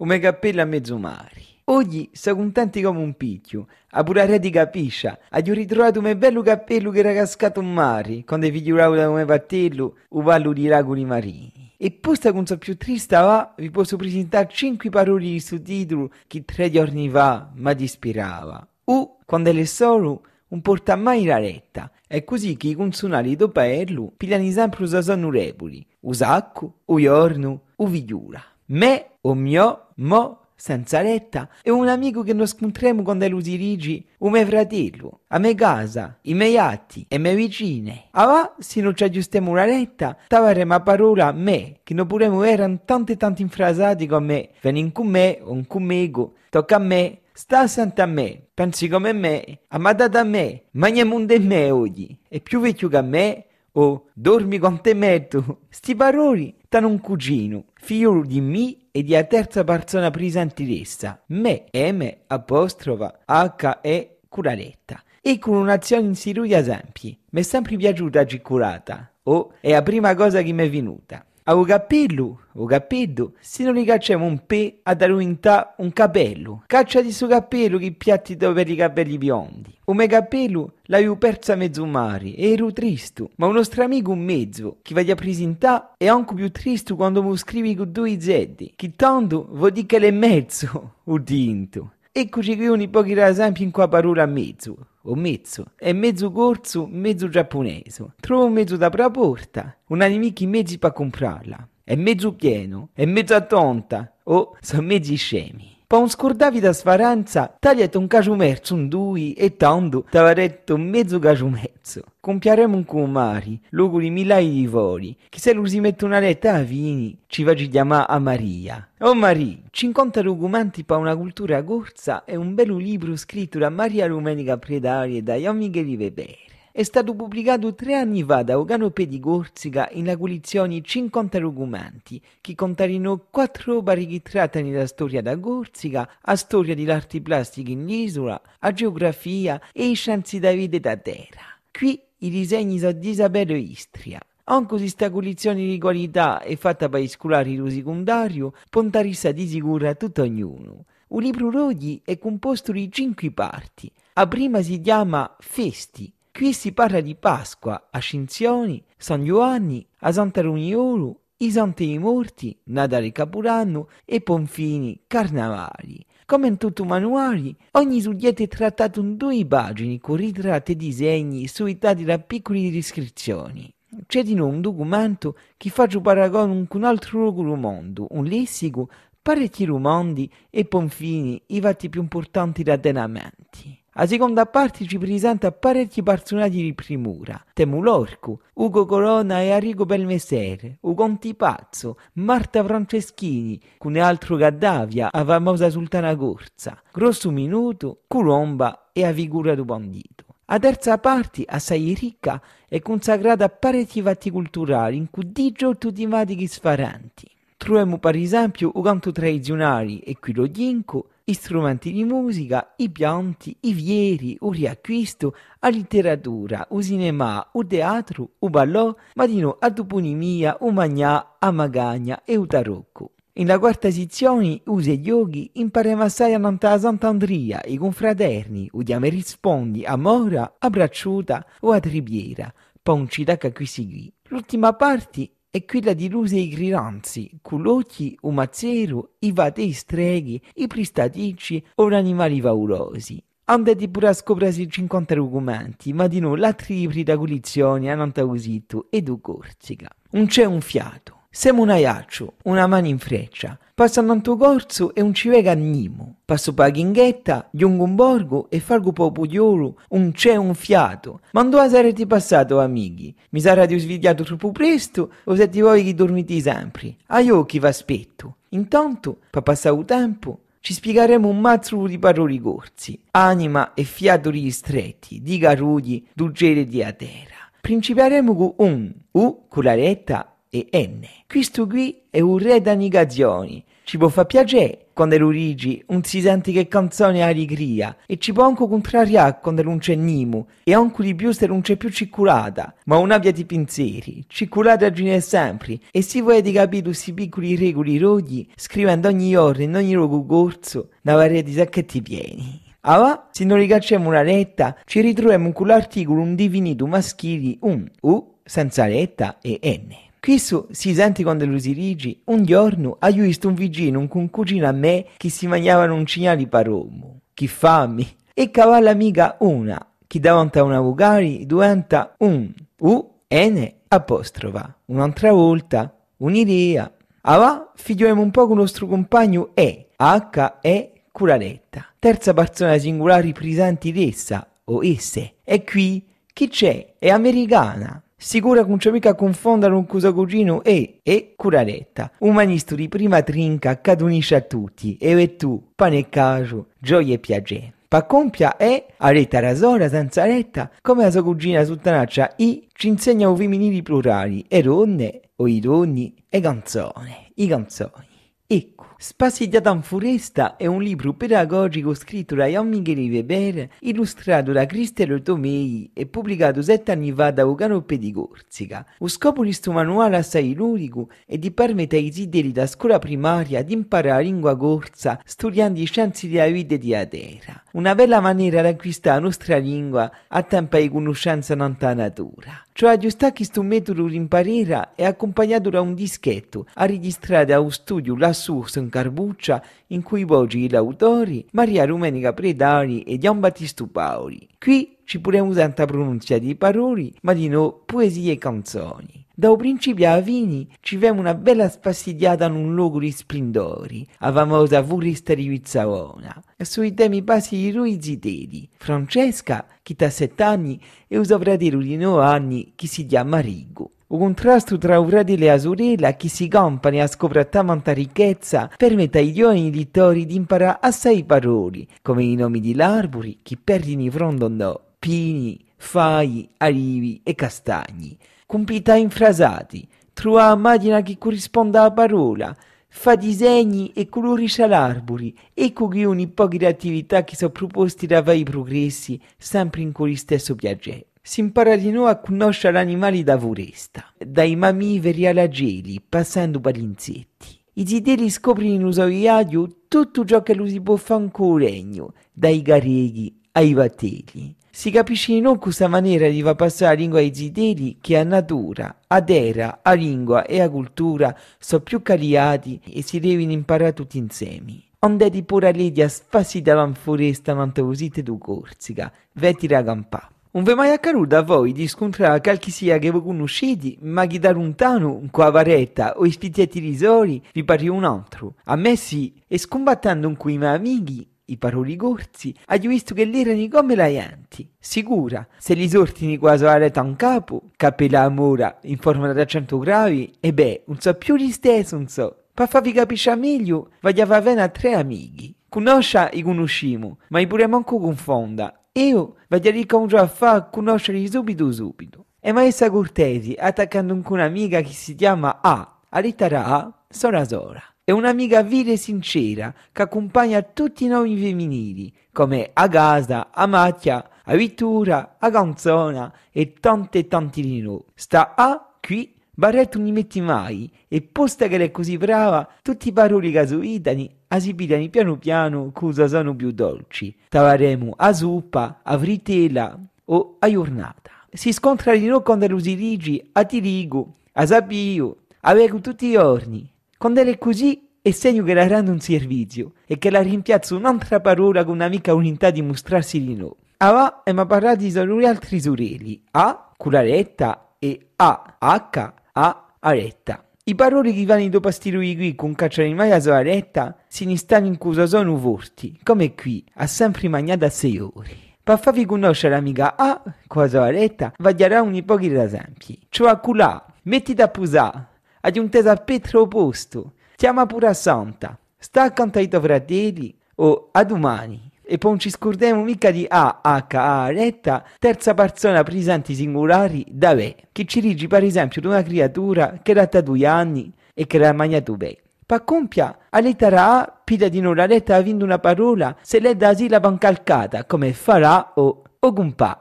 un mio cappello a mezzo mare. Oggi sto contenti come un picchio, a pure re di capiscia, ho ritrovato un bello cappello che era cascato in mare, quando figuravo da come battello, un vallo di raguli marini. E posta con so più triste va, vi posso presentare cinque parole di sottotitolo che tre giorni fa mi ispirava. U, quando è solo, non porta mai la retta. È così che i consonali do paello pigliano sempre usa onorevoli. Usacco, uiorno, uvigliura. Me, o mio, mo, senza retta, e un amico che noi scontriamo quando lo dirigi, un mio fratello, a me casa, i miei atti e me vicine. Ava, se non ci aggiustiamo una retta, tavaremo a parola me, che non pure erano tanti tanti infrasati come vieni con me, o con me, tocca a me, sta santa a me, pensi come me, amata a me, mangiamo un de me oggi, è più vecchio che me, o dormi con te metto. Sti paroli tanno un cugino, figlio di me e di a terza persona presentiressa, me, M, apostrofa, H, E, curaretta. E con un'azione in siruia esempi, mi è sempre piaciuta curata, o oh, è la prima cosa che mi è venuta. A un cappello, o cappello, se non gli cacciamo un pe a dare un capello. Caccia di suo cappello che piatti per i capelli biondi. Un mio cappello l'avevo persa a mezzo mare e ero triste, ma un nostro amico un mezzo che va a presentare è anche più triste quando mi scrivi con due z, che tanto vuol dire che l'è mezzo, o tinto. Eccoci qui un pochi esempi in qua parola a mezzo, o mezzo, è mezzo corso, mezzo giapponese. Trovo un mezzo da porta, un animico in mezzi per comprarla. È mezzo pieno, è mezzo tonta, o sono mezzi scemi. Pa un scordavi da sfaranza, tagliate un caciumerzo, un dui, e tanto t'avaretto mezzo caciumezzo. Compiaremo un comari, luogo di milai di vori, che se lo si mette una letta a vini, ci va chiamare a Maria. Oh Maria, 50 documenti pa una cultura corsa e un bello libro scritto da Maria Domenica Predari e da Iomiche di Weber è stato pubblicato tre anni fa da Ogano P. di Corsica in la collezione 50 documenti che contarono quattro vari che trattano la storia da Corsica, la storia dell'arte plastica in isola, la geografia e i scienze da vita da terra. Qui i disegni di Isabella Istria. Anche questa collezione di qualità è fatta per scolari lo secondario, pontarissa di sicuro a tutto ognuno. Un libro Roghi è composto di cinque parti. La prima si chiama Festi, Qui si parla di Pasqua, Ascensioni, San Giovanni, a i Santi dei Morti, Natale Capodanno e Ponfini, Carnavali. Come in tutti i manuali, ogni soggetto è trattato in due pagine con ritratti e disegni suitati da piccole descrizioni. C'è di nuovo un documento che faccio paragone con un altro luogo del mondo, un lessico, parecchi romondi e Ponfini, i fatti più importanti raddenamenti. La seconda parte ci presenta parecchi personaggi di primura. Temulorco, Ugo Corona e Arrigo Belmesere, Ugo Antipazzo, Marta Franceschini, con altro Gaddavia, la famosa Sultana Corsa, Grosso Minuto, Colomba e la figura do bandito. La terza parte, assai ricca, è consacrata a parecchi fatti culturali in cui 18 tematiche sfaranti. Troviamo per esempio i canto tradizionali e qui lo strumenti di musica, i pianti, i vieri, il riacquisto, la letteratura, il cinema, il teatro, il ballò, ma di no a toponimia, il magnà, a magagna e il tarocco. In la quarta sezione, usa gli yogi, impariamo assai a nantare Sant'Andria, i confraterni, udiamo rispondi a Mora, a Bracciuta o a Tribiera, poi un citaca qui qui. L'ultima parte è quella di Luse i Griranzi, Culocchi, Umazzero, i Vatei Streghi, i Pristatici o gli animali paurosi. Andate pure a scoprire 50 documenti, ma di noi altri libri da collezione hanno usito e du Corsica. Non c'è un fiato. Siamo un aiaccio, una mano in freccia. Passano un tuo corso e un ci vega nimo. Passo pa ghinghetta, giungo un borgo e falgo po pugliolo, un c'è un fiato. Ma dove sarete passato, amici? Mi sarete svegliato troppo presto o siete voi che dormite sempre? A io che vi aspetto. Intanto, per passare il tempo, ci spiegheremo un mazzo di parole corsi, anima e fiato ristretti, di garugli, d'ugere di a terra. Principieremo con un U con la retta e N. Questo qui è un re da negazioni. ci può far piacere quando l'origi non si sente che canzone allegria e ci può anche contrariare quando non c'è nimo e anche di più se non c'è più ciculata ma non abbia di pensieri ciculata aggiunge sempre e si vuole di capire questi piccoli regoli rogli scrivendo ogni ora in ogni luogo corso una varia di sacchetti pieni Allora, se non ricacciamo una retta, ci ritroviamo con l'articolo un divinito maschile un U senza retta e N. Questo si sente quando lo si rigi. Un giorno ho visto un vicino con cugino a me che si mangiavano un cignale paromo. Che fame! E cavalla amica una, che davanti a una vocale diventa un U, N, apostrofa. Un'altra volta, un'idea. Allora, figliamo un po' con il nostro compagno E, H, E, curaretta. Terza persona singolare presente d'essa, o esse. E qui, chi c'è? È americana. Sicura che non c'è mica confondere un cugino e, e curaretta. Un manistro di prima trinca che unisce a tutti. E tu, pane e caso, gioia e piacere. Pa compia è, a retta rasora senza retta, come la sua cugina sultanaccia I ci insegna i femminili plurali, e donne, o i donni, e canzone, i canzoni. Ecco, Spassidiata in foresta è un libro pedagogico scritto da Jan Michele Weber, illustrato da Cristiano Tomei e pubblicato sette anni fa da Uganoppe di Corsica. Lo scopo di questo manuale assai ludico è di permettere ai zideri da scuola primaria di imparare la lingua corsa studiando i scienze della vita di a terra. Una bella maniera di acquistare la nostra lingua a tempo di conoscenza non natura. Cioè aggiustare questo metodo di imparare è accompagnato da un dischetto a registrare a studio la source Carbuccia in cui voci gli autori Maria Rumenica Predari e Gian Battisto Paoli. Qui ci pure tanta pronuncia di parole, ma di no poesie e canzoni. Da principio a fine ci vediamo una bella spassidiata in un luogo di splendori, a famosa foresta di Vizzaona, sui temi passi di Rui Zitedi, Francesca, che ha sette anni, e un fratello di nove anni, che si chiama Rigo. O contrasto tra un fratello e la sorella che si campano a scoprire tanta ricchezza permette ai giovani lettori di imparare assai parole, come i nomi di arbori che perdono i frondondò, pini, fai, arivi e castagni compita infrasati, trova macchina che corrisponde alla parola, fa disegni e colorisce l'arbori, ecco che ogni di attività che sono proposte da vari progressi, sempre in quello stesso piacere. Si impara di nuovo a conoscere animali da foresta, dai mammiferi alla geli, passando per gli insetti. I zideli scoprono in uso tutto ciò che lo si può fare con il regno, dai gareghi ai vatelli. Si capisce in questa maniera di far passare la lingua ai zideli che a natura, a terra, a lingua e a cultura sono più caliati e si devono imparare tutti insieme. Onde di pura ledia spassi dalla foresta nantavosite du Corsica, vetti la campà. Vi è mai accaduto a voi di scontrare qualche sia che voi conoscete, ma che da lontano, con la varetta o i spizzetti risori, vi pare un altro? A me sì, e scombattendo con i miei amici, i paroli corsi, hai visto che l'erano come la gente. Sicura, se li sortini quasi a reta un capo, capella mura in forma da 100 gradi, e beh, non so più di stesso, non so. Per farvi capire meglio, bene a tre amici. Conoscia i conosciamo, ma i pure manco confonda. Io voglio ricominciare a far conoscere subito subito. E maestra Cortesi, attaccando con un'amica che si chiama A, a A, Sora Sora. È un'amica vile e sincera che accompagna tutti i nomi femminili, come Agasa, Amatia, Avitura, Aganzona e tanti e tanti di noi. Sta A qui, Barretto non mi metti mai, e posta che è così brava, tutti i paroli che asipitani piano piano, cosa sono più dolci. Tavaremo a zuppa, a fritela o a giornata. Si scontra di noi con dello sirigi, a tirigo, a sapio, a vego tutti i giorni. Quando è così è segno che la rende un servizio e che la rimpiazza un'altra parola con un'amica unità di mostrarsi di no. Ava e mi ha parlato di gli altri sorelli, A, cularetta e A, H, A, aretta. I paroli che vanno dopo stirui qui con cacciarimai a sua retta si ne stanno in cuso sono forti, come qui, ha sempre mangiato a sei ore. Per farvi conoscere l'amica A, con la sua retta, vaglierà un pochi esempi. Cioè, culà, metti da pusà, aggiuntesa a Petro opposto, chiama pure a Santa, sta accanto ai tuoi fratelli o a domani. E poi non ci scordiamo mica di A, H, A, retta, terza persona presenti singolari da ve, che ci rigi per esempio di una creatura che era da due anni e che era mangiato bene. pa compia, a lettera A, pida di non la letta avendo una parola, se l'è da silaba incalcata, come farà o, o gumpà.